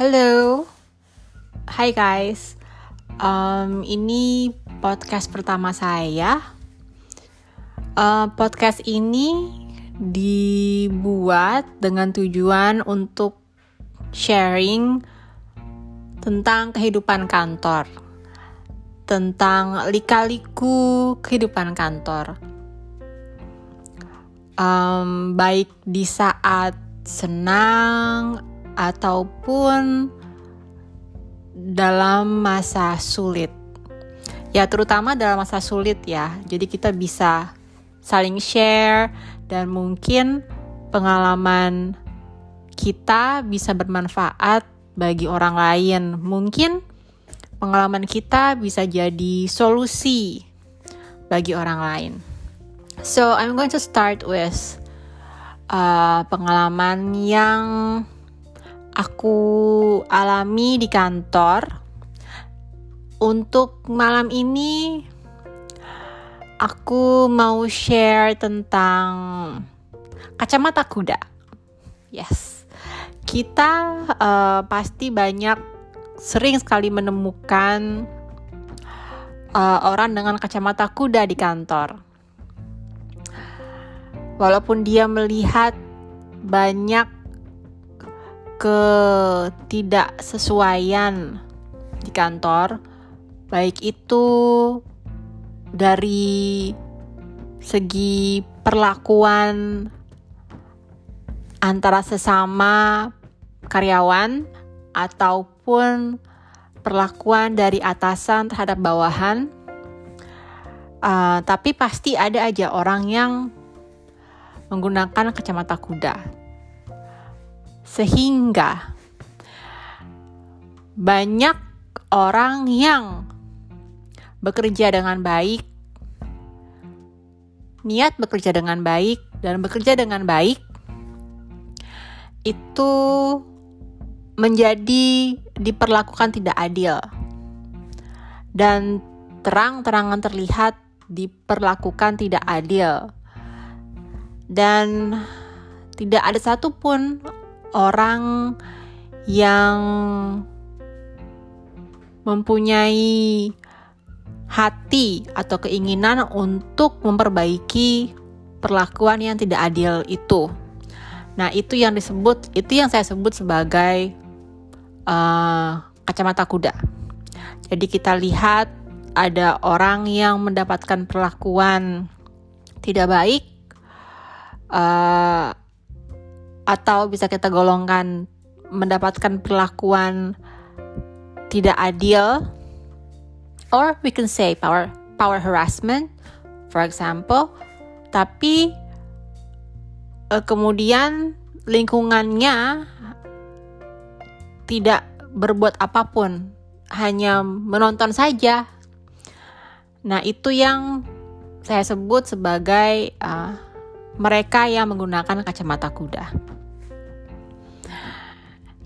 Halo, hai guys. Um, ini podcast pertama saya. Uh, podcast ini dibuat dengan tujuan untuk sharing tentang kehidupan kantor, tentang lika-liku kehidupan kantor. Um, baik di saat senang ataupun dalam masa sulit. Ya, terutama dalam masa sulit ya. Jadi kita bisa saling share dan mungkin pengalaman kita bisa bermanfaat bagi orang lain. Mungkin pengalaman kita bisa jadi solusi bagi orang lain. So, I'm going to start with uh, pengalaman yang aku alami di kantor. Untuk malam ini, aku mau share tentang kacamata kuda. Yes, kita uh, pasti banyak sering sekali menemukan uh, orang dengan kacamata kuda di kantor. Walaupun dia melihat banyak ketidaksesuaian di kantor, baik itu dari segi perlakuan antara sesama karyawan ataupun perlakuan dari atasan terhadap bawahan. Uh, tapi pasti ada aja orang yang menggunakan kacamata kuda sehingga banyak orang yang bekerja dengan baik, niat bekerja dengan baik, dan bekerja dengan baik itu menjadi diperlakukan tidak adil. Dan terang-terangan terlihat diperlakukan tidak adil. Dan tidak ada satupun orang yang mempunyai hati atau keinginan untuk memperbaiki perlakuan yang tidak adil itu. Nah, itu yang disebut, itu yang saya sebut sebagai uh, kacamata kuda. Jadi kita lihat ada orang yang mendapatkan perlakuan tidak baik, uh, atau bisa kita golongkan mendapatkan perlakuan tidak adil or we can say power power harassment for example. Tapi uh, kemudian lingkungannya tidak berbuat apa pun hanya menonton saja. Nah itu yang saya sebut sebagai uh, mereka yang menggunakan kacamata kuda.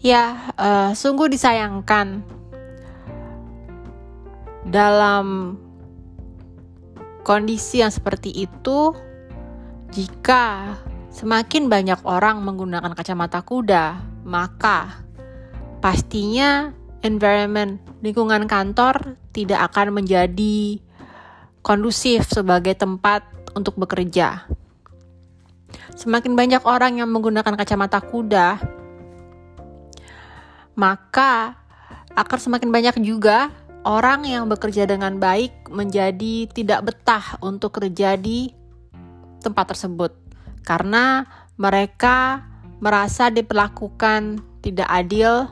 Ya, uh, sungguh disayangkan dalam kondisi yang seperti itu jika semakin banyak orang menggunakan kacamata kuda, maka pastinya environment lingkungan kantor tidak akan menjadi kondusif sebagai tempat untuk bekerja. Semakin banyak orang yang menggunakan kacamata kuda, maka akan semakin banyak juga orang yang bekerja dengan baik menjadi tidak betah untuk kerja di tempat tersebut karena mereka merasa diperlakukan tidak adil,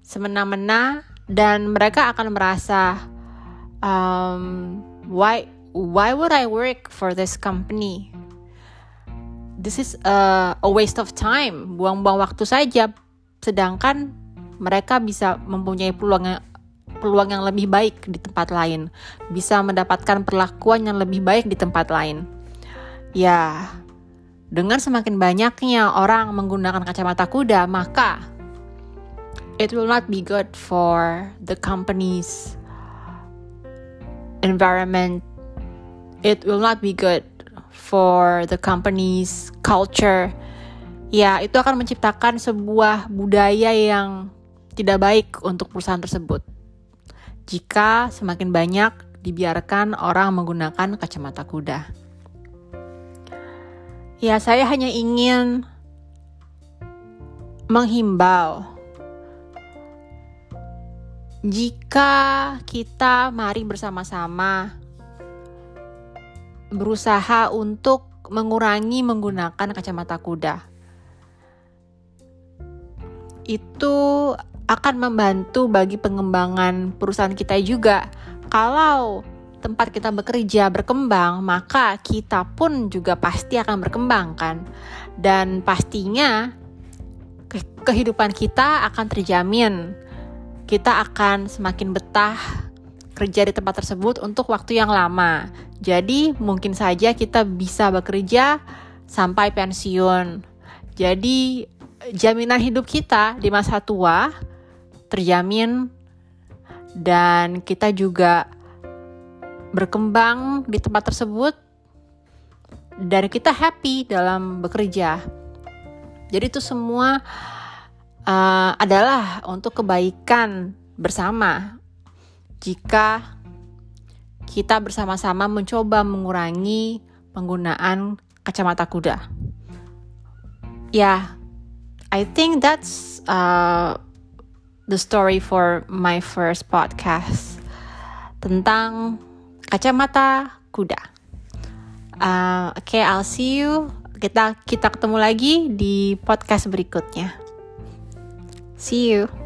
semena-mena, dan mereka akan merasa um, why why would I work for this company? This is a, a waste of time, buang-buang waktu saja sedangkan mereka bisa mempunyai peluang yang, peluang yang lebih baik di tempat lain, bisa mendapatkan perlakuan yang lebih baik di tempat lain. Ya, dengan semakin banyaknya orang menggunakan kacamata kuda, maka it will not be good for the company's environment. It will not be good for the company's culture ya itu akan menciptakan sebuah budaya yang tidak baik untuk perusahaan tersebut. Jika semakin banyak dibiarkan orang menggunakan kacamata kuda. Ya, saya hanya ingin menghimbau jika kita mari bersama-sama berusaha untuk mengurangi menggunakan kacamata kuda itu akan membantu bagi pengembangan perusahaan kita juga. Kalau tempat kita bekerja berkembang, maka kita pun juga pasti akan berkembang kan. Dan pastinya ke kehidupan kita akan terjamin. Kita akan semakin betah kerja di tempat tersebut untuk waktu yang lama. Jadi mungkin saja kita bisa bekerja sampai pensiun. Jadi jaminan hidup kita di masa tua terjamin dan kita juga berkembang di tempat tersebut dan kita happy dalam bekerja. Jadi itu semua uh, adalah untuk kebaikan bersama. Jika kita bersama-sama mencoba mengurangi penggunaan kacamata kuda. Ya, I think that's uh, the story for my first podcast tentang kacamata kuda. Uh, Oke, okay, I'll see you. Kita kita ketemu lagi di podcast berikutnya. See you.